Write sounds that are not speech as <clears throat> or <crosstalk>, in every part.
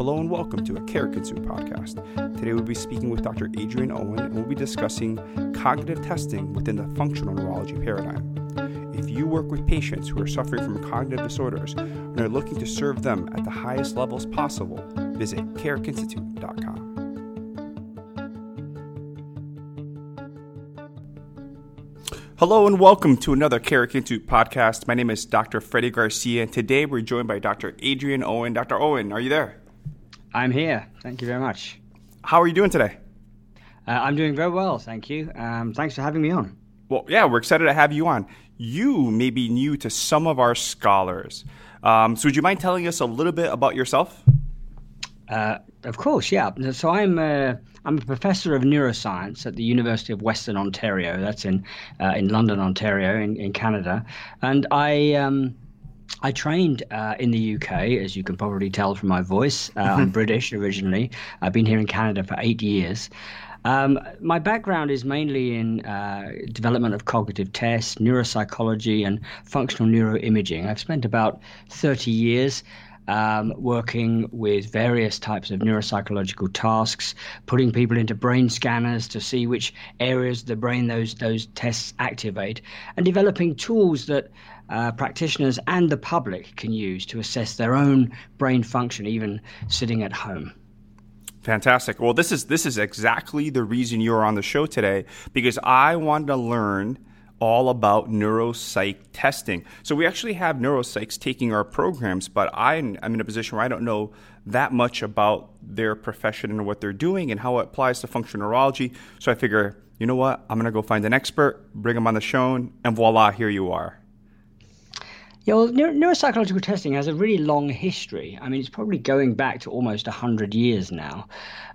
Hello and welcome to a Carrick Institute podcast. Today we'll be speaking with Dr. Adrian Owen and we'll be discussing cognitive testing within the functional neurology paradigm. If you work with patients who are suffering from cognitive disorders and are looking to serve them at the highest levels possible, visit carrickinstitute.com. Hello and welcome to another Carrick Institute podcast. My name is Dr. Freddie Garcia, and today we're joined by Dr. Adrian Owen. Dr. Owen, are you there? I'm here. Thank you very much. How are you doing today? Uh, I'm doing very well, thank you. Um, thanks for having me on. Well, yeah, we're excited to have you on. You may be new to some of our scholars. Um, so, would you mind telling us a little bit about yourself? Uh, of course, yeah. So, I'm uh, I'm a professor of neuroscience at the University of Western Ontario. That's in uh, in London, Ontario, in, in Canada, and I. Um, I trained uh, in the UK, as you can probably tell from my voice. Uh, I'm British originally. I've been here in Canada for eight years. Um, my background is mainly in uh, development of cognitive tests, neuropsychology, and functional neuroimaging. I've spent about 30 years um, working with various types of neuropsychological tasks, putting people into brain scanners to see which areas of the brain those those tests activate, and developing tools that uh, practitioners and the public can use to assess their own brain function, even sitting at home. Fantastic. Well, this is this is exactly the reason you're on the show today because I wanted to learn all about neuropsych testing. So we actually have neuropsychs taking our programs, but I'm, I'm in a position where I don't know that much about their profession and what they're doing and how it applies to functional neurology. So I figure, you know what? I'm going to go find an expert, bring them on the show, and voila, here you are. Yeah, well, neuro- neuropsychological testing has a really long history. I mean, it's probably going back to almost 100 years now.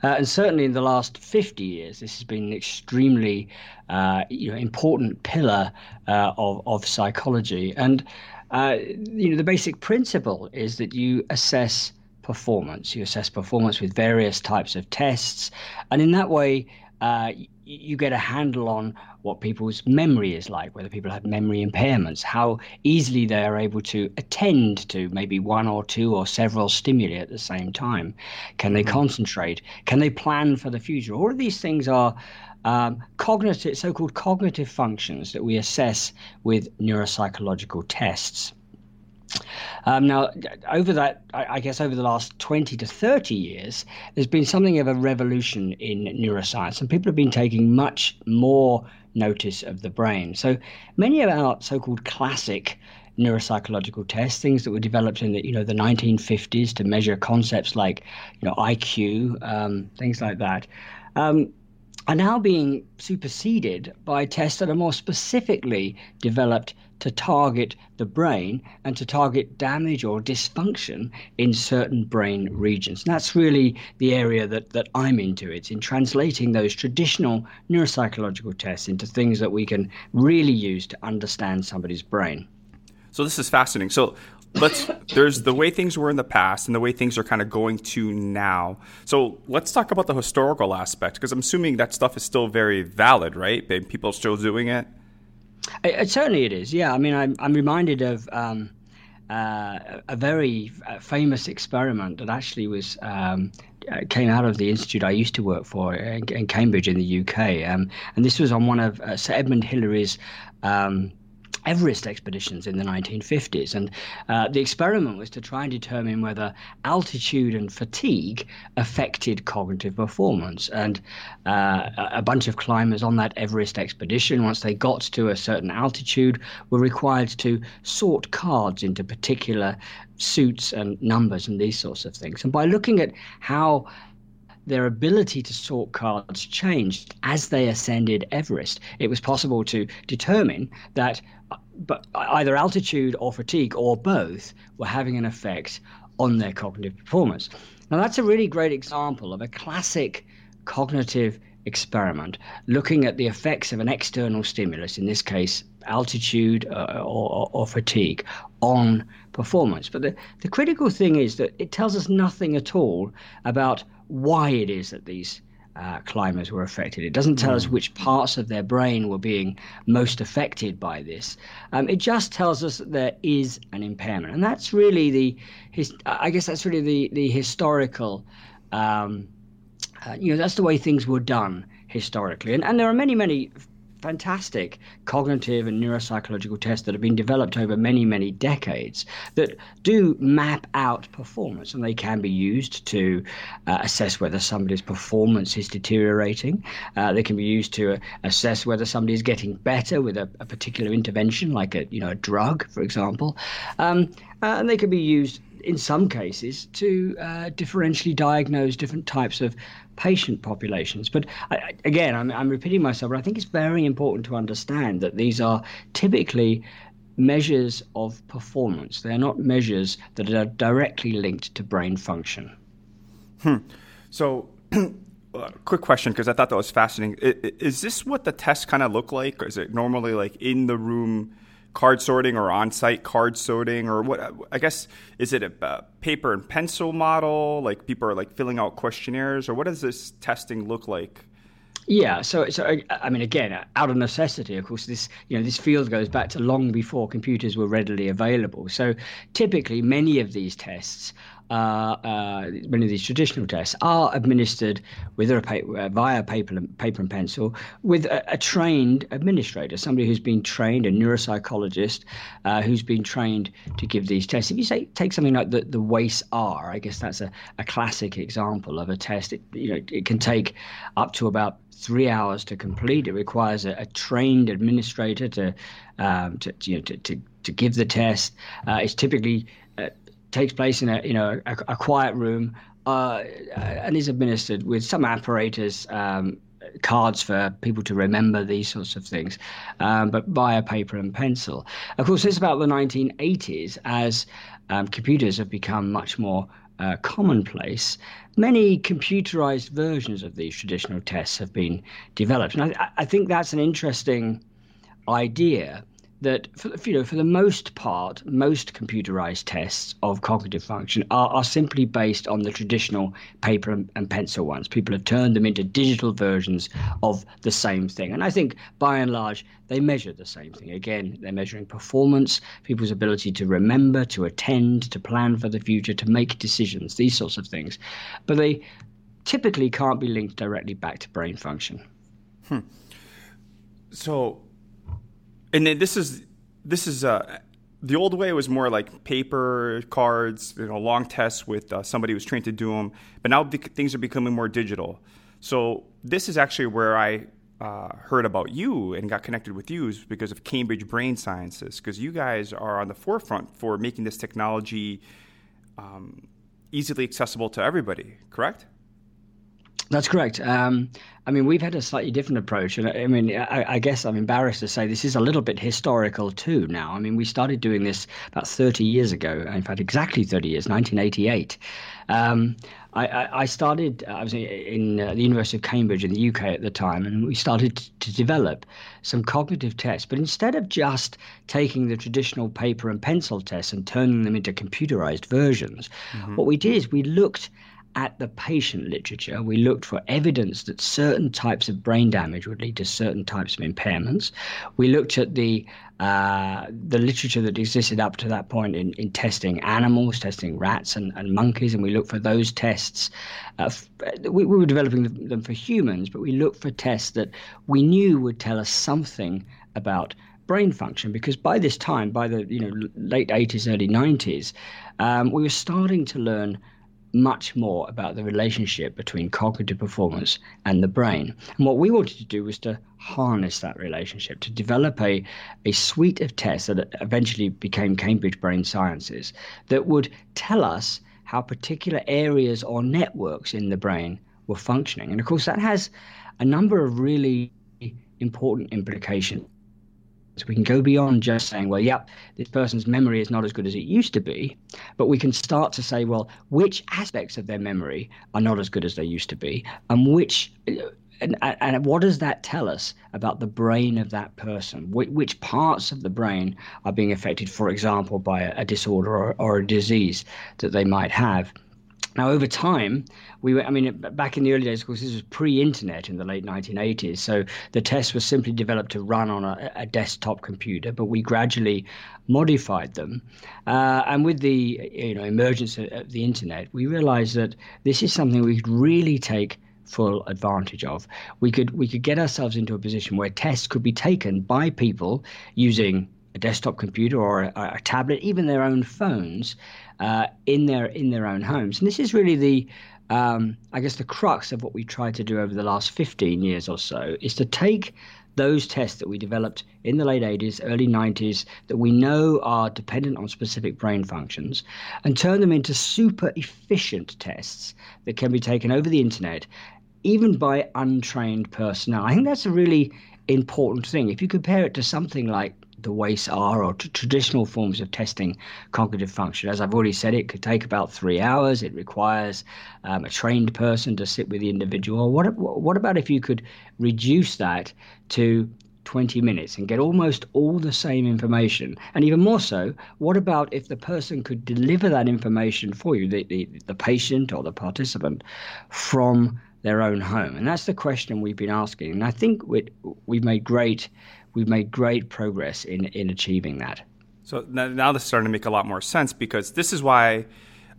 Uh, and certainly in the last 50 years, this has been an extremely uh, you know, important pillar uh, of, of psychology. And, uh, you know, the basic principle is that you assess performance. You assess performance with various types of tests. And in that way, uh, you get a handle on what people's memory is like, whether people have memory impairments, how easily they are able to attend to maybe one or two or several stimuli at the same time. Can they mm-hmm. concentrate? Can they plan for the future? All of these things are um, cognitive, so-called cognitive functions that we assess with neuropsychological tests. Um, now, over that, I guess over the last 20 to 30 years, there's been something of a revolution in neuroscience, and people have been taking much more notice of the brain. So many of our so-called classic neuropsychological tests, things that were developed in the you know the 1950s to measure concepts like you know IQ, um, things like that. Um, are now being superseded by tests that are more specifically developed to target the brain and to target damage or dysfunction in certain brain regions. And that's really the area that, that I'm into. It's in translating those traditional neuropsychological tests into things that we can really use to understand somebody's brain. So this is fascinating. So let's there's the way things were in the past and the way things are kind of going to now. So let's talk about the historical aspect because I'm assuming that stuff is still very valid, right? People are still doing it. It, it certainly it is. Yeah, I mean, I'm I'm reminded of. Um, uh, a very uh, famous experiment that actually was um, uh, came out of the institute I used to work for in, in Cambridge in the UK, um, and this was on one of uh, Sir Edmund Hillary's um, Everest expeditions in the 1950s. And uh, the experiment was to try and determine whether altitude and fatigue affected cognitive performance. And uh, a bunch of climbers on that Everest expedition, once they got to a certain altitude, were required to sort cards into particular suits and numbers and these sorts of things. And by looking at how their ability to sort cards changed as they ascended Everest. It was possible to determine that but either altitude or fatigue or both were having an effect on their cognitive performance. Now, that's a really great example of a classic cognitive experiment looking at the effects of an external stimulus, in this case, altitude uh, or, or, fatigue, on performance. But the, the critical thing is that it tells us nothing at all about why it is that these uh, climbers were affected. It doesn't tell us hmm. which parts of their brain were being most affected by this. Um, it just tells us that there is an impairment, and that's really the, his, I guess that's really the the historical, um, uh, you know, that's the way things were done historically, and and there are many many fantastic cognitive and neuropsychological tests that have been developed over many, many decades that do map out performance, and they can be used to uh, assess whether somebody's performance is deteriorating. Uh, they can be used to uh, assess whether somebody is getting better with a, a, particular intervention, like a you know a drug, for example, um, uh, and they can be used in some cases to uh, differentially diagnose different types of patient populations. But I, again, I'm, I'm repeating myself, but I think it's very important to understand that these are typically measures of performance. They're not measures that are directly linked to brain function. Hmm. So, <clears throat> uh, quick question because I thought that was fascinating. Is this what the tests kind of look like? Or is it normally like in the room? Card sorting or on-site card sorting or what i guess is it a paper and pencil model like people are like filling out questionnaires or what does this testing look like yeah, so so I mean, again, out of necessity, of course, this you know this field goes back to long before computers were readily available. So typically, many of these tests uh, uh, many of these traditional tests are administered with a paper, uh, via paper and, paper and pencil with a, a, trained administrator, somebody who's been trained, a neuropsychologist uh, who's been trained to give these tests. If you say take something like the, the WAIS-R, I guess that's a, a classic example of a test. It, you know, it can take up to about three hours to complete. It requires a, a trained administrator to, um, to, you know, to, to, to give the test. Uh, it's typically takes place in a you know a, a quiet room uh, and is administered with some apparatus. Um, cards for people to remember these sorts of things, um, but via paper and pencil. Of course, it's about the 1980s as um, computers have become much more uh, commonplace. Many computerized versions of these traditional tests have been developed, and I, I think that's an interesting idea that for, you know for the most part most computerized tests of cognitive function are, are simply based on the traditional paper and, pencil ones. People have turned them into digital versions of the same thing. And i think by and large they measure the same thing. Again they're measuring performance people's ability to remember to attend to plan for the future to make decisions these sorts of things. But they typically can't be linked directly back to brain function. Hmm. so and this is this is uh, the old way was more like paper cards, you know, long tests with uh, somebody who's trained to do them. But now things are becoming more digital. So this is actually where I uh, heard about you and got connected with you is because of Cambridge Brain Sciences, because you guys are on the forefront for making this technology um, easily accessible to everybody. Correct? That's correct. Um, I mean, we've had a slightly different approach, and I mean, I, I, guess I'm embarrassed to say this is a little bit historical too. Now, I mean, we started doing this about 30 years ago. In fact, exactly 30 years, 1988. Um, I, I, started. I was in uh, the University of Cambridge in the UK at the time, and we started to develop some cognitive tests. But instead of just taking the traditional paper and pencil tests and turning them into computerized versions, mm-hmm. what we did is we looked at the patient literature, we looked for evidence that certain types of brain damage would lead to certain types of impairments. We looked at the uh, the literature that existed up to that point in, in testing animals, testing rats and, and monkeys, and we looked for those tests. Uh, we, we, were developing them for humans, but we looked for tests that we knew would tell us something about brain function because by this time, by the you know late 80s, early 90s, um, we were starting to learn much more about the relationship between cognitive performance and the brain. And what we wanted to do was to harness that relationship, to develop a, a suite of tests that eventually became Cambridge Brain Sciences that would tell us how particular areas or networks in the brain were functioning. And of course, that has a number of really important implications so we can go beyond just saying, well, yep, this person's memory is not as good as it used to be, but we can start to say, well, which aspects of their memory are not as good as they used to be, and which. And, and what does that tell us about the brain of that person? Which, which parts of the brain are being affected, for example, by a, a disorder or, or a disease that they might have? Now, over time, we were, I mean, back in the early days, of course, this was pre internet in the late 1980s. So the test was simply developed to run on a, a desktop computer, but we gradually modified them. Uh, and with the you know, emergence of the internet, we realized that this is something we could really take full advantage of. We could we could get ourselves into a position where tests could be taken by people using a desktop computer or a, a tablet, even their own phones, uh, in their in their own homes. And this is really the um, I guess the crux of what we tried to do over the last 15 years or so is to take those tests that we developed in the late 80s, early 90s, that we know are dependent on specific brain functions, and turn them into super efficient tests that can be taken over the internet, even by untrained personnel. I think that's a really important thing. If you compare it to something like the WAIS-R or t- traditional forms of testing cognitive function. As I've already said, it could take about three hours. It requires um, a trained person to sit with the individual. What, what about if you could reduce that to 20 minutes and get almost all the same information. And even more so, what about if the person could deliver that information for you, the, the, the patient or the participant, from their own home? And that's the question we've been asking. And I think we, we've made great we've made great progress in, in achieving that. So now this is starting to make a lot more sense because this is why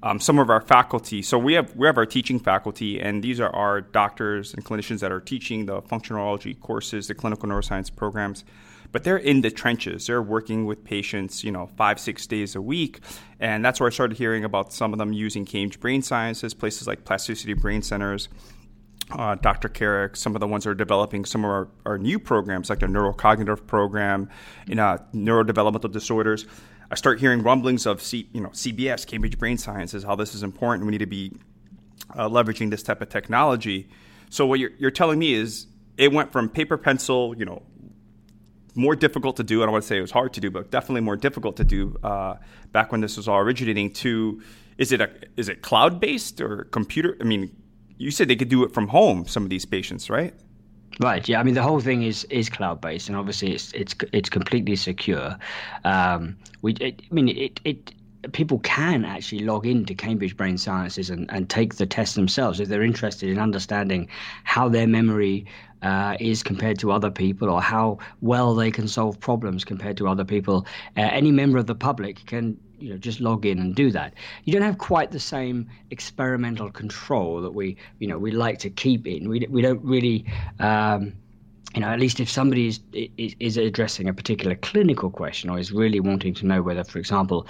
um, some of our faculty. So we have we have our teaching faculty, and these are our doctors and clinicians that are teaching the functional neurology courses, the clinical neuroscience programs. But they're in the trenches. They're working with patients, you know, five six days a week, and that's where I started hearing about some of them using Cambridge Brain Sciences, places like Plasticity Brain Centers, uh, Dr. Carrick, some of the ones that are developing some of our, our new programs, like the neurocognitive program in uh, neurodevelopmental disorders. I start hearing rumblings of C, you know CBS, Cambridge Brain Sciences, how this is important. We need to be uh, leveraging this type of technology. So what you're, you're telling me is it went from paper pencil, you know, more difficult to do. I don't want to say it was hard to do, but definitely more difficult to do uh, back when this was all originating. To is it a is it cloud based or computer? I mean, you said they could do it from home. Some of these patients, right? Right. Yeah. I mean, the whole thing is is cloud based, and obviously it's it's it's completely secure. Um, we, it, I mean, it it people can actually log into Cambridge Brain Sciences and, and take the test themselves if they're interested in understanding how their memory uh, is compared to other people or how well they can solve problems compared to other people. Uh, any member of the public can you know just log in and do that. You don't have quite the same experimental control that we you know we like to keep in. We we don't really. Um, you know, at least if somebody is, is, is addressing a particular clinical question or is really wanting to know whether, for example,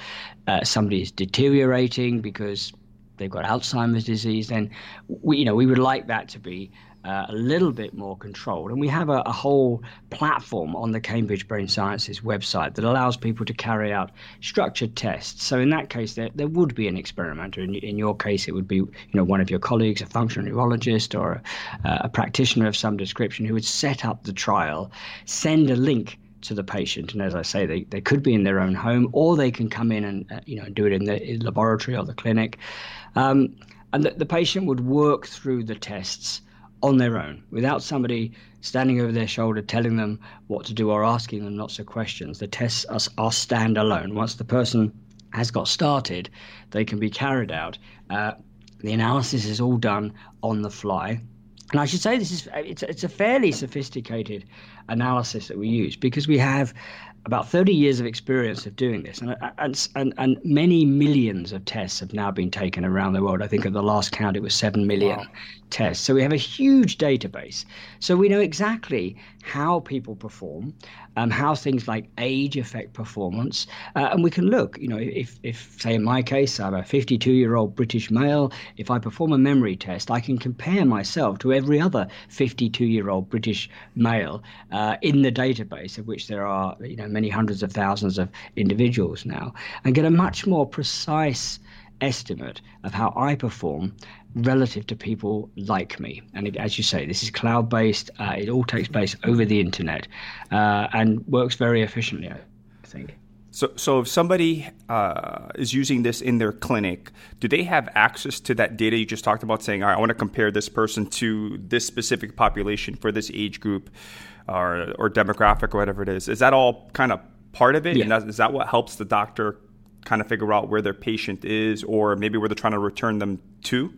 uh, somebody is deteriorating because they've got Alzheimer's disease, then we, you know, we would like that to be uh, a little bit more controlled. And we have a, a, whole platform on the Cambridge Brain Sciences website that allows people to carry out structured tests. So in that case, there, there would be an experimenter. In, in your case, it would be you know one of your colleagues, a functional neurologist or a, a practitioner of some description, who would set up the trial, send a link to the patient. And as I say, they, they could be in their own home or they can come in and uh, you know do it in the laboratory or the clinic. Um, and the, the patient would work through the tests on their own without somebody standing over their shoulder telling them what to do or asking them lots of questions. The tests are, are standalone. Once the person has got started, they can be carried out. Uh, the analysis is all done on the fly. And I should say this is it's, it's a fairly sophisticated analysis that we use because we have about 30 years of experience of doing this, and, uh, and, and, and, many millions of tests have now been taken around the world. I think at the last count it was 7 million wow. tests. So we have a huge database. So we know exactly how people perform, um, how things like age affect performance, uh, and we can look. You know, if, if say in my case I'm a 52 year old British male, if I perform a memory test, I can compare myself to every other 52 year old British male uh, in the database, of which there are you know many hundreds of thousands of individuals now, and get a much more precise estimate of how I perform relative to people like me. And it, as you say, this is cloud based, uh, it all takes place over the internet uh, and works very efficiently, I think. So, so if somebody uh, is using this in their clinic, do they have access to that data you just talked about? Saying, all right, "I want to compare this person to this specific population for this age group, or or demographic, or whatever it is." Is that all kind of part of it? Yeah. And that, is that what helps the doctor kind of figure out where their patient is or maybe where they're trying to return them to?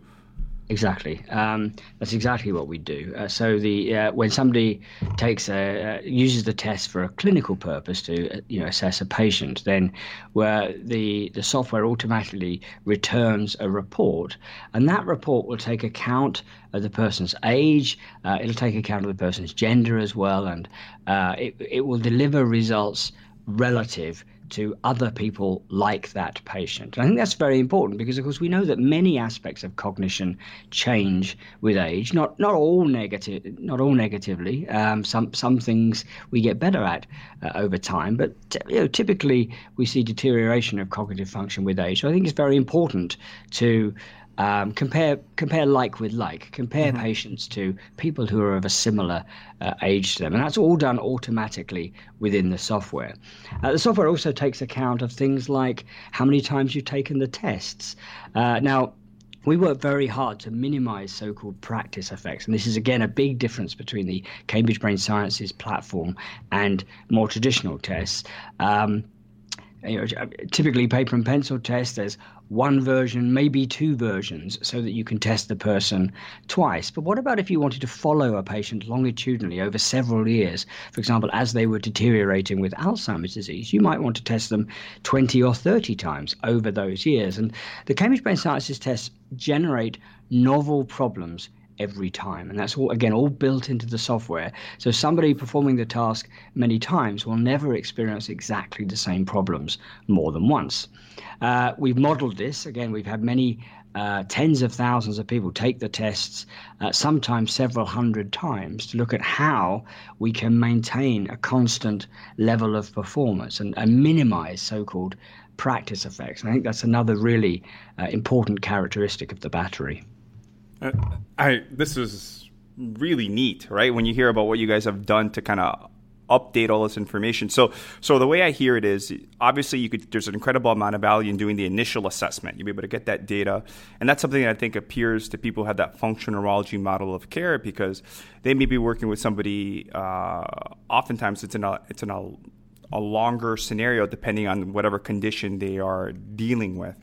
Exactly. Um, that's exactly what we do. Uh, so the uh, when somebody takes a uh, uses the test for a clinical purpose to uh, you know assess a patient, then where the the software automatically returns a report, and that report will take account of the person's age. Uh, it'll take account of the person's gender as well, and uh, it it will deliver results relative to other people like that patient. And I think that's very important because, of course, we know that many aspects of cognition change with age. Not not all negative, not all negatively. Um, some some things we get better at uh, over time, but you know, typically we see deterioration of cognitive function with age. So I think it's very important to um, compare compare like with like. Compare mm-hmm. patients to people who are of a similar uh, age to them, and that's all done automatically within the software. Uh, the software also takes account of things like how many times you've taken the tests. Uh, now. We work very hard to minimize so called practice effects. And this is, again, a big difference between the Cambridge Brain Sciences platform and more traditional tests. Um, you know, typically paper and pencil tests, there's one version, maybe two versions, so that you can test the person twice. But what about if you wanted to follow a patient longitudinally over several years? For example, as they were deteriorating with Alzheimer's disease, you might want to test them 20 or 30 times over those years. And the Cambridge Brain Sciences tests generate novel problems every time. And that's all, again, all built into the software. So somebody performing the task many times will never experience exactly the same problems more than once. Uh, we've modeled this. Again, we've had many uh, tens of thousands of people take the tests, uh, sometimes several hundred times, to look at how we can maintain a constant level of performance and, and minimize so called practice effects. And I think that's another really uh, important characteristic of the battery. Uh, I this is really neat, right? When you hear about what you guys have done to kind of update all this information. So, so the way I hear it is, obviously, you could. There's an incredible amount of value in doing the initial assessment. You'll be able to get that data, and that's something that I think appears to people who have that functional neurology model of care because they may be working with somebody. Uh, oftentimes, it's in a it's in a a longer scenario depending on whatever condition they are dealing with.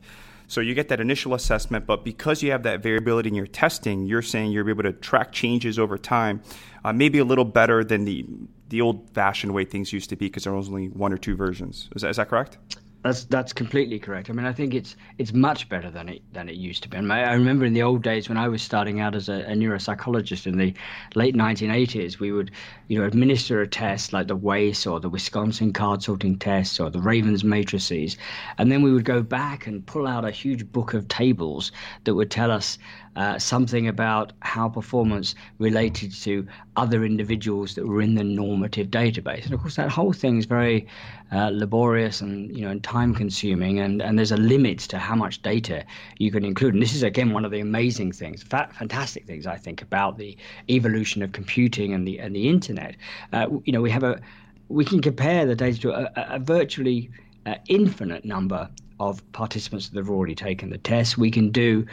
So you get that initial assessment, but because you have that variability in your testing, you're saying you're able to track changes over time, uh, maybe a little better than the the old fashioned way things used to be because there was only one or two versions. Is that, is that correct? That's that's completely correct. I mean, I think it's it's much better than it than it used to be. And I, remember in the old days when I was starting out as a, a, neuropsychologist in the late 1980s, we would, you know, administer a test like the WAIS or the Wisconsin card sorting test or the Ravens matrices, and then we would go back and pull out a huge book of tables that would tell us uh, something about how performance related to other individuals that were in the normative database. And of course, that whole thing is very uh, laborious and you know and time consuming, and, and there's a limit to how much data you can include. And this is again one of the amazing things, fa- fantastic things I think about the evolution of computing and the and the internet. Uh, you know, we have a we can compare the data to a, a virtually uh, infinite number of participants that have already taken the test. We can do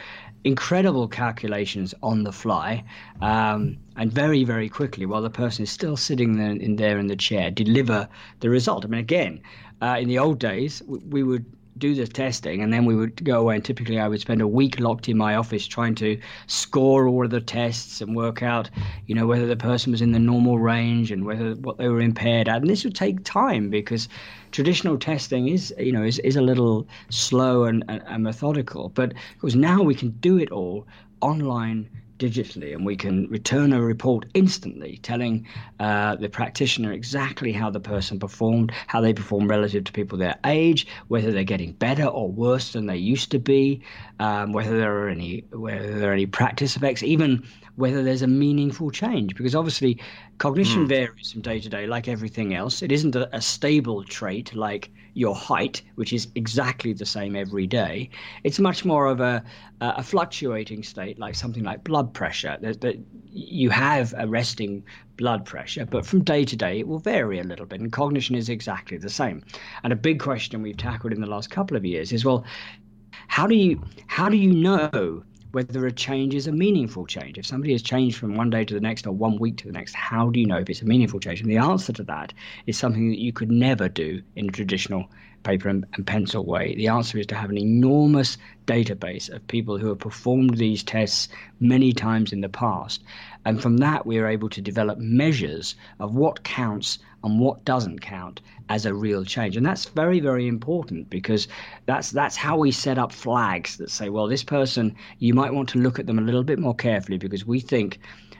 incredible calculations on the fly um, and very, very quickly while the person is still sitting there in, there in the chair, deliver the result. I mean, again, uh, in the old days, we, we would do the testing and then we would go away and typically I would spend a week locked in my office trying to score all of the tests and work out you know whether the person was in the normal range and whether what they were impaired at. And this would take time because traditional testing is you know is, is a little slow and, and, and methodical. But because now we can do it all online digitally and we can return a report instantly telling uh, the practitioner exactly how the person performed, how they perform relative to people their age, whether they're getting better or worse than they used to be, um, whether there are any whether there are any practice effects, even whether there's a meaningful change. Because obviously, cognition mm. varies from day to day, like everything else. It isn't a, a stable trait like your height, which is exactly the same every day. It's much more of a, a fluctuating state, like something like blood pressure. That, that you have a resting blood pressure, but from day to day it will vary a little bit, and cognition is exactly the same. And a big question we've tackled in the last couple of years is, well, how do you how do you know whether a change is a meaningful change. If somebody has changed from one day to the next or one week to the next, how do you know if it's a meaningful change? And the answer to that is something that you could never do in a traditional paper and, and, pencil way? The answer is to have an enormous database of people who have performed these tests many times in the past. And from that, we are able to develop measures of what counts and what doesn't count as a real change. And that's very, very important because that's that's how we set up flags that say, well, this person, you might want to look at them a little bit more carefully because we think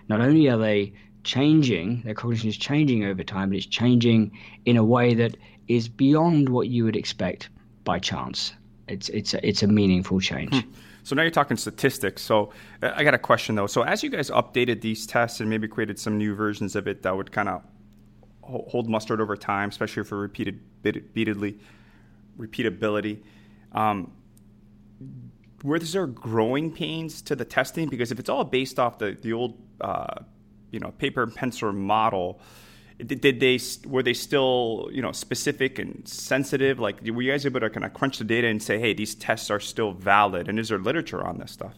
not only are they changing, their cognition is changing over time, but it's changing in a way that is beyond what you would expect by chance. It's it's a, it's a meaningful change. Hmm. So now you're talking statistics. So uh, I got a question though. So as you guys updated these tests and maybe created some new versions of it that would kind of hold mustard over time, especially for repeated repeatedly repeatability. Um, were there growing pains to the testing? Because if it's all based off the the old uh, you know paper and pencil model, did, they were they still you know specific and sensitive? Like were you guys able to kind of crunch the data and say, hey, these tests are still valid? And is there literature on this stuff?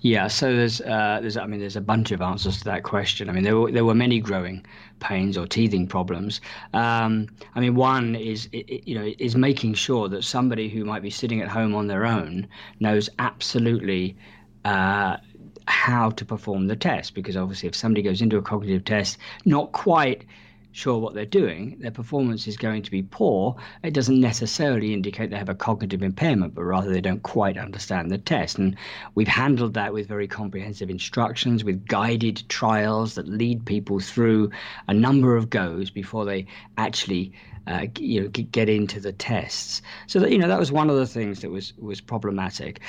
Yeah, so there's uh, there's I mean there's a bunch of answers to that question. I mean there were there were many growing pains or teething problems. Um, I mean one is you know is making sure that somebody who might be sitting at home on their own knows absolutely. Uh, how to perform the test because obviously if somebody goes into a cognitive test not quite sure what they're doing, their performance is going to be poor, it doesn't necessarily indicate they have a cognitive impairment, but rather they don't quite understand the test. And we've handled that with very comprehensive instructions, with guided trials that lead people through a number of goes before they actually. Uh, you know, get into the tests. So that you know that was one of the things that was was problematic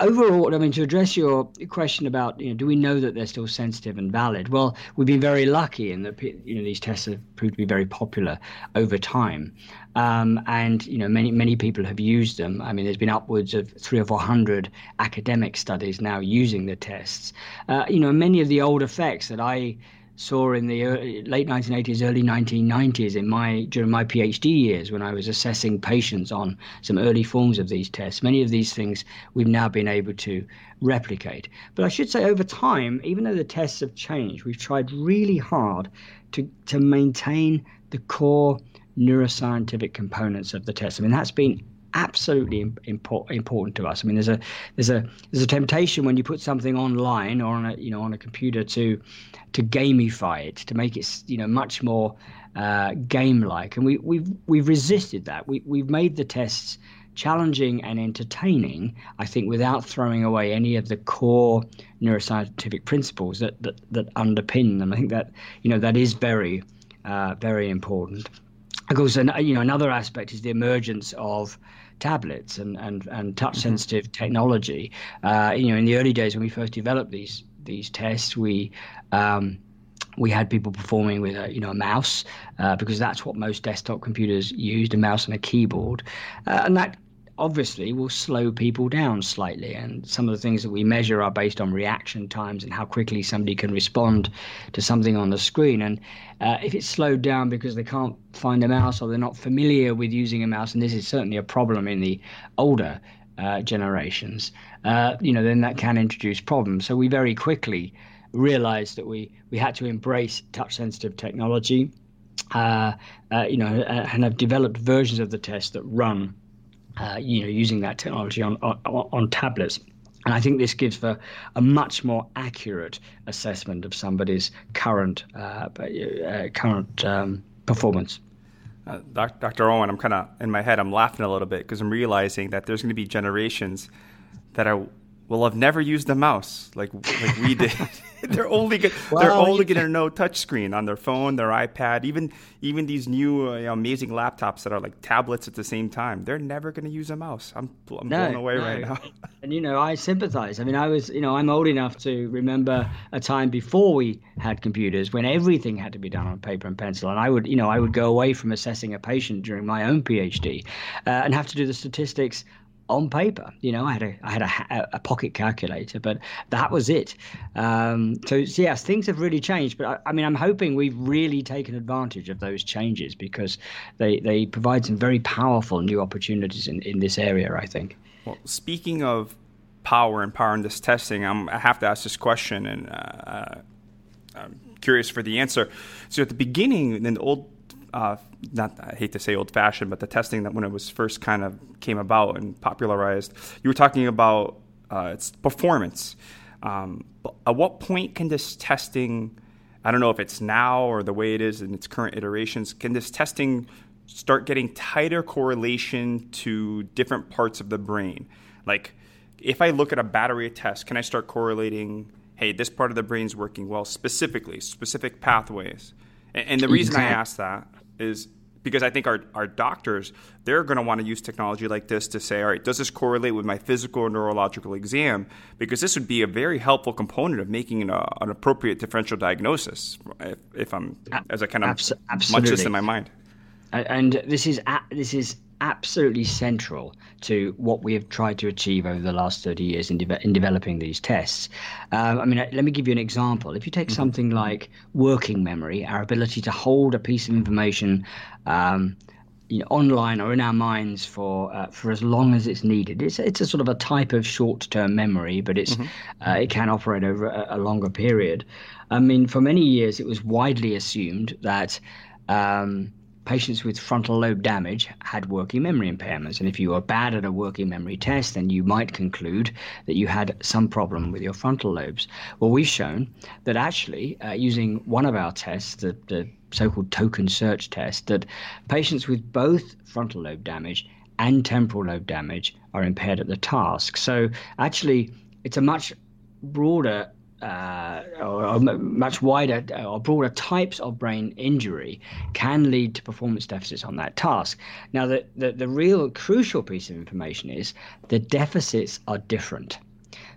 overall, I mean, to address your question about, you know, do we know that they're still sensitive and valid? Well, we've been very lucky in that, you know, these tests have proved to be very popular over time. Um, and, you know, many, many people have used them. I mean, there's been upwards of three or 400 academic studies now using the tests. Uh, you know, many of the old effects that I saw in the uh, early, late 1980s, early 1990s in my during my PhD years when I was assessing patients on some early forms of these tests. Many of these things we've now been able to replicate. But I should say over time, even though the tests have changed, we've tried really hard to to maintain the core neuroscientific components of the test. I mean, that's been absolutely import, important to us. I mean, there's a there's a there's a temptation when you put something online or on a you know on a computer to to gamify it to make it you know much more uh, game like, and we we've we've resisted that. We we've made the tests challenging and entertaining, I think, without throwing away any of the core neuroscientific principles that that, that underpin them. I think that you know that is very uh, very important. Of course, you know another aspect is the emergence of tablets and, and, and touch mm-hmm. sensitive mm-hmm. technology. Uh, you know, in the early days when we first developed these these tests, we um, we had people performing with a you know a mouse uh, because that's what most desktop computers used a mouse and a keyboard, uh, and that obviously will slow people down slightly. And some of the things that we measure are based on reaction times and how quickly somebody can respond to something on the screen. And uh, if it's slowed down because they can't find a mouse or they're not familiar with using a mouse, and this is certainly a problem in the older uh, generations, uh, you know, then that can introduce problems. So we very quickly realized that we, we had to embrace touch sensitive technology. Uh, uh, you know, uh, and have developed versions of the test that run uh, you know, using that technology on, on, on tablets. And I think this gives for a much more accurate assessment of somebody's current uh, uh, current um, performance. Uh, Dr. Owen, I'm kind of in my head. I'm laughing a little bit because I'm realizing that there's going to be generations that are will have never used a mouse like like we did. <laughs> they're only well, they're only going to know touchscreen on their phone, their iPad, even even these new uh, you know, amazing laptops that are like tablets at the same time. They're never going to use a mouse. I'm I'm no, blown away no. right now. <laughs> and you know, I sympathize. I mean, I was you know I'm old enough to remember a time before we had computers when everything had to be done on paper and pencil, and I would you know I would go away from assessing a patient during my own PhD uh, and have to do the statistics on paper. You know, I had a I had a, a pocket calculator, but that was it. Um, so yes, things have really changed. But I, I, mean, I'm hoping we've really taken advantage of those changes because they they provide some very powerful new opportunities in, in this area. I think. Well, speaking of power and power in this testing, I'm, I have to ask this question, and uh, I'm curious for the answer. So at the beginning, in the old uh, not I hate to say old fashioned, but the testing that when it was first kind of came about and popularized, you were talking about uh, its performance. Um, at what point can this testing, I don't know if it's now or the way it is in its current iterations, can this testing start getting tighter correlation to different parts of the brain? Like, if I look at a battery of tests, can I start correlating, hey, this part of the brain's working well specifically, specific pathways? And, and the reason exactly. I ask that is because I think our, our doctors, they're going to want to use technology like this to say, all right, does this correlate with my physical or neurological exam? Because this would be a very helpful component of making an, uh, an appropriate differential diagnosis, if, if I'm, as I kind of Abs- munch this in my mind. And this is this is absolutely central to what we have tried to achieve over the last 30 years in, de- in developing these tests. Um, I mean, let me give you an example. If you take mm-hmm. something like working memory, our ability to hold a piece of information um, you know, online or in our minds for uh, for as long as it's needed. It's it's a sort of a type of short term memory, but it's mm-hmm. uh, it can operate over a, a, longer period. I mean, for many years, it was widely assumed that um, patients with frontal lobe damage had working memory impairments. And if you were bad at a working memory test, then you might conclude that you had some problem with your frontal lobes. Well, we've shown that actually, uh, using one of our tests, the, the so called token search test, that patients with both frontal lobe damage and temporal lobe damage are impaired at the task. So actually, it's a much broader uh, or, or, much wider uh, or broader types of brain injury can lead to performance deficits on that task. Now, the, the, the real crucial piece of information is the deficits are different.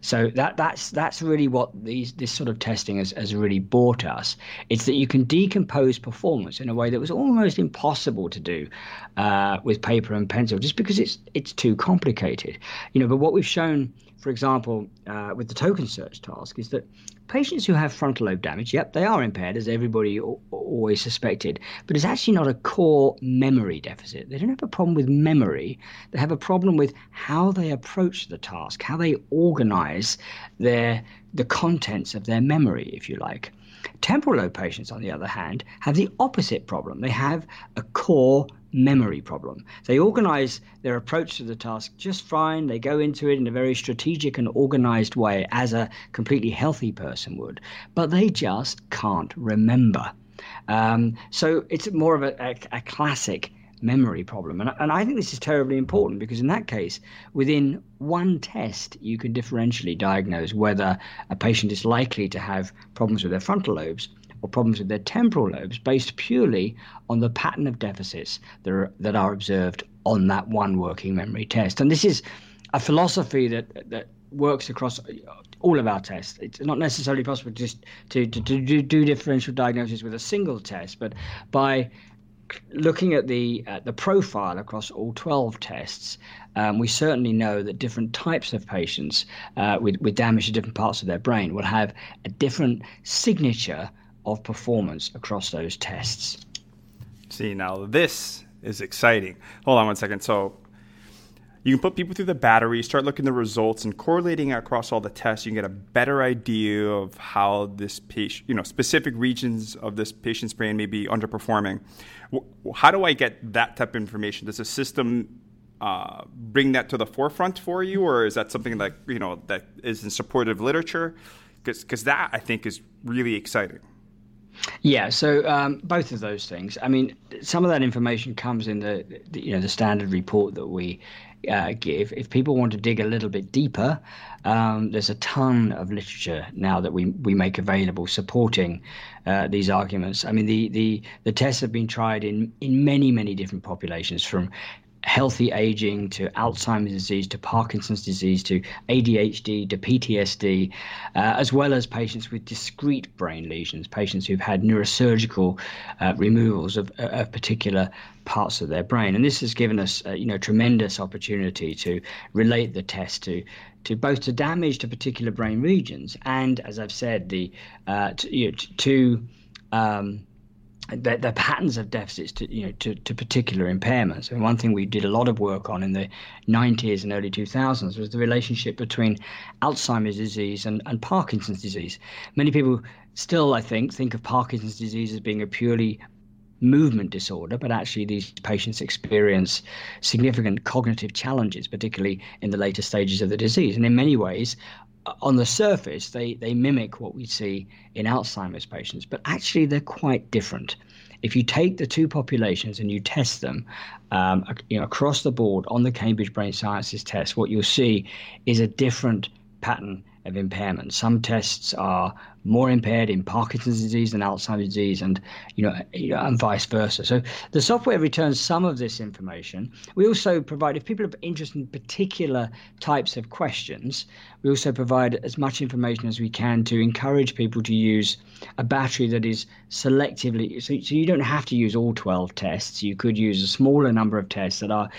So that that's that's really what these this sort of testing has, has really brought us. It's that you can decompose performance in a way that was almost impossible to do uh, with paper and pencil, just because it's it's too complicated. You know, but what we've shown for example, uh, with the token search task, is that patients who have frontal lobe damage, yep, they are impaired, as everybody always suspected, but it's actually not a core memory deficit. They don't have a problem with memory, they have a problem with how they approach the task, how they organize their the contents of their memory, if you like. Temporal lobe patients, on the other hand, have the opposite problem. They have a core memory problem. They organize their approach to the task just fine. They go into it in a very strategic and organized way, as a completely healthy person would, but they just can't remember. Um, so it's more of a, a, a classic memory problem. And, and I think this is terribly important because, in that case, within one test, you can differentially diagnose whether a patient is likely to have problems with their frontal lobes or problems with their temporal lobes based purely on the pattern of deficits that are, that are observed on that one working memory test. And this is a philosophy that, that works across all of our tests. It's not necessarily possible just to, to, to do, do differential diagnosis with a single test, but by looking at the at the profile across all 12 tests, um, we certainly know that different types of patients uh, with, with damage to different parts of their brain will have a different signature of performance across those tests. See, now this is exciting. Hold on one second. So you can put people through the battery, start looking at the results, and correlating across all the tests. You can get a better idea of how this patient, you know, specific regions of this patient's brain may be underperforming. How do I get that type of information? Does the system uh, bring that to the forefront for you, or is that something that you know that is in supportive literature? Because that I think is really exciting. Yeah, so um, both of those things. I mean, some of that information comes in the, the you know the standard report that we uh, give. If people want to dig a little bit deeper, um, there's a ton of literature now that we we make available supporting uh, these arguments. I mean, the, the the tests have been tried in in many many different populations, from healthy aging to Alzheimer's disease to Parkinson's disease to ADHD to PTSD, uh, as well as patients with discrete brain lesions, patients who've had neurosurgical uh, removals of, uh, of, particular parts of their brain. And this has given us, uh, you know, tremendous opportunity to relate the test to to both to damage to particular brain regions and, as I've said, the uh, to, you know, to um, the, the patterns of deficits to you know to, to particular impairments. And one thing we did a lot of work on in the 90s and early 2000s was the relationship between Alzheimer's disease and, and Parkinson's disease. Many people still, I think, think of Parkinson's disease as being a purely movement disorder, but actually these patients experience significant cognitive challenges, particularly in the later stages of the disease. And in many ways, on the surface, they, they mimic what we see in Alzheimer's patients, but actually they're quite different. If you take the two populations and you test them um, you know, across the board on the Cambridge Brain Sciences test, what you'll see is a different pattern of impairment. Some tests are more impaired in Parkinson's disease than Alzheimer's disease, and you know, and vice versa. So the software returns some of this information. We also provide, if people are interested in particular types of questions, we also provide as much information as we can to encourage people to use a battery that is selectively. So, so you don't have to use all 12 tests. You could use a smaller number of tests that are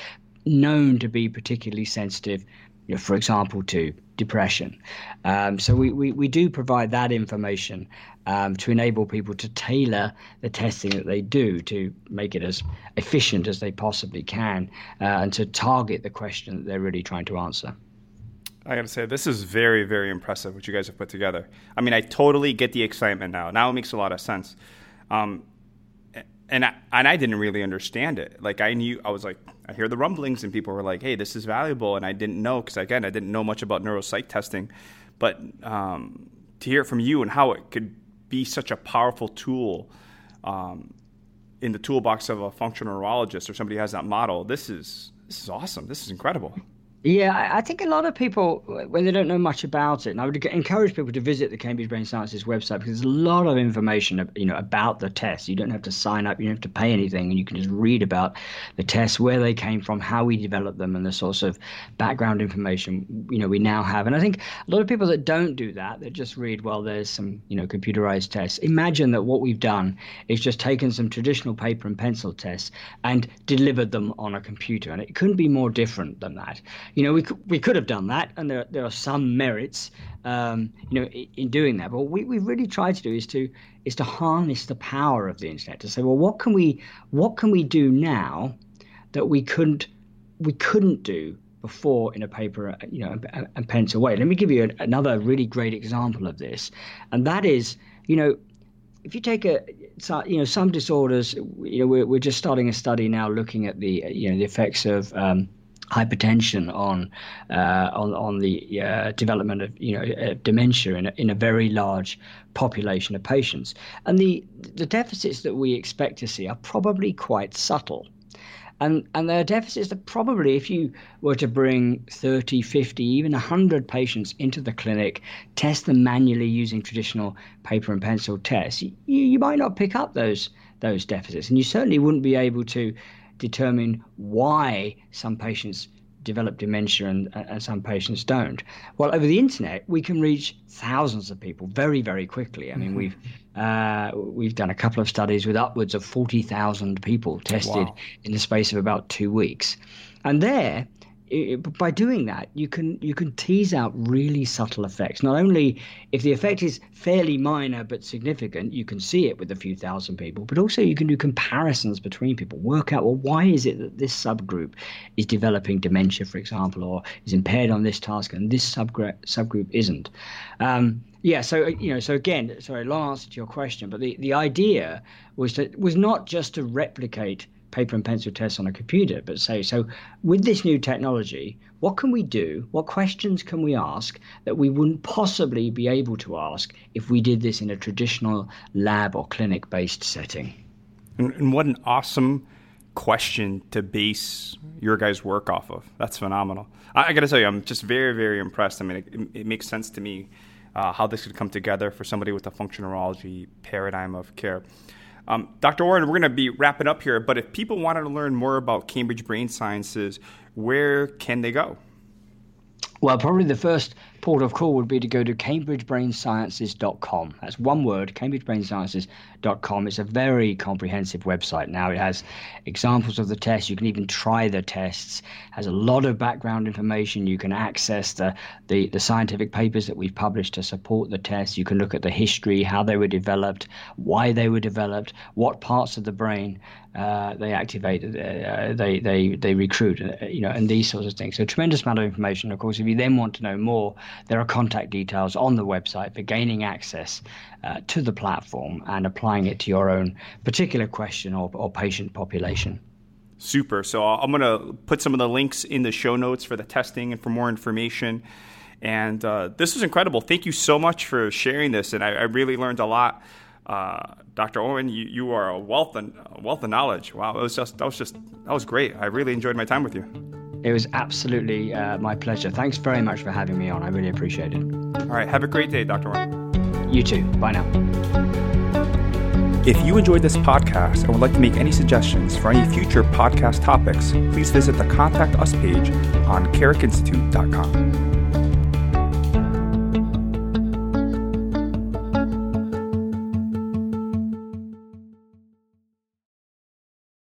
known to be particularly sensitive you know, for example, to depression. Um, so we, we, we do provide that information um, to enable people to tailor the testing that they do to make it as efficient as they possibly can uh, and to target the question that they're really trying to answer. I got to say, this is very, very impressive what you guys have put together. I mean, I totally get the excitement now. Now it makes a lot of sense. Um, and I, and I didn't really understand it. Like I knew, I was like, I hear the rumblings, and people were like, "Hey, this is valuable," and I didn't know because again, I didn't know much about neuropsych testing, but um, to hear from you and how it could be such a powerful tool um, in the toolbox of a functional neurologist or somebody who has that model, this is this is awesome. This is incredible. Yeah, I think a lot of people, when they don't know much about it, and I would encourage people to visit the Cambridge Brain Sciences website because there's a lot of information, you know, about the test. You don't have to sign up, you don't have to pay anything, and you can just read about the tests, where they came from, how we developed them, and the sorts of background information, you know, we now have. And I think a lot of people that don't do that, that just read, well, there's some, you know, computerized tests. Imagine that what we've done is just taken some traditional paper and pencil tests and delivered them on a computer, and it couldn't be more different than that you know, we could, we could have done that, and there, there are some merits, um, you know, in, in, doing that. But what we, we really tried to do is to is to harness the power of the internet to say, well, what can we what can we do now that we couldn't we couldn't do before in a paper, you know, and, and pencil way. Let me give you a, another really great example of this, and that is, you know, if you take a you know some disorders you know we're, we're just starting a study now looking at the you know the effects of um, hypertension on uh, on on the uh, development of you know uh, dementia in a, in a very large population of patients, and the the deficits that we expect to see are probably quite subtle. And, and there are deficits that probably, if you were to bring 30, 50, even 100 patients into the clinic, test them manually using traditional paper and pencil tests, you, you might not pick up those those deficits. And you certainly wouldn't be able to determine why some patients develop dementia and, and some patients don't. Well, over the internet, we can reach thousands of people very, very quickly. I mean, mm-hmm. we've uh, we've done a couple of studies with upwards of forty thousand people tested wow. in the space of about two weeks, and there it, by doing that, you can you can tease out really subtle effects. Not only if the effect is fairly minor but significant, you can see it with a few thousand people, but also you can do comparisons between people. Work out well why is it that this subgroup is developing dementia, for example, or is impaired on this task, and this subgroup subgroup isn't. Um, yeah, so you know, so again, sorry, long answer to your question, but the, the idea was to was not just to replicate paper and pencil tests on a computer, but say, so with this new technology, what can we do? What questions can we ask that we wouldn't possibly be able to ask if we did this in a traditional lab or clinic based setting? And, and what an awesome question to base your guys' work off of. That's phenomenal. I, I got to tell you, I'm just very, very impressed. I mean, it, it makes sense to me uh, how this could come together for somebody with a functional neurology paradigm of care. Um, Dr. Owen, we're going to be wrapping up here, but if people wanted to learn more about Cambridge Brain Sciences, where can they go? Well, probably the first port of call would be to go to cambridgebrainsciences.com. That's one word, cambridgebrainsciences.com. It's a very comprehensive website now. It has examples of the tests. You can even try the tests. It has a lot of background information. You can access the, the, the scientific papers that we've published to support the tests. You can look at the history, how they were developed, why they were developed, what parts of the brain uh, they activate, uh, they, they, they recruit, uh, you know, and these sorts of things. So, tremendous amount of information. Of course, if you then want to know more there are contact details on the website for gaining access uh, to the platform and applying it to your own particular question or, or patient population. Super. So I'm going to put some of the links in the show notes for the testing and for more information. And uh, this was incredible. Thank you so much for sharing this. And I, I really learned a lot. Uh, Dr. Owen, you, you are a wealth of, a wealth of knowledge. Wow, it was just that was just that was great. I really enjoyed my time with you. It was absolutely uh, my pleasure. Thanks very much for having me on. I really appreciate it. All right, have a great day, Dr. Owen. You too. Bye now. If you enjoyed this podcast and would like to make any suggestions for any future podcast topics, please visit the Contact Us page on carrickinstitute.com.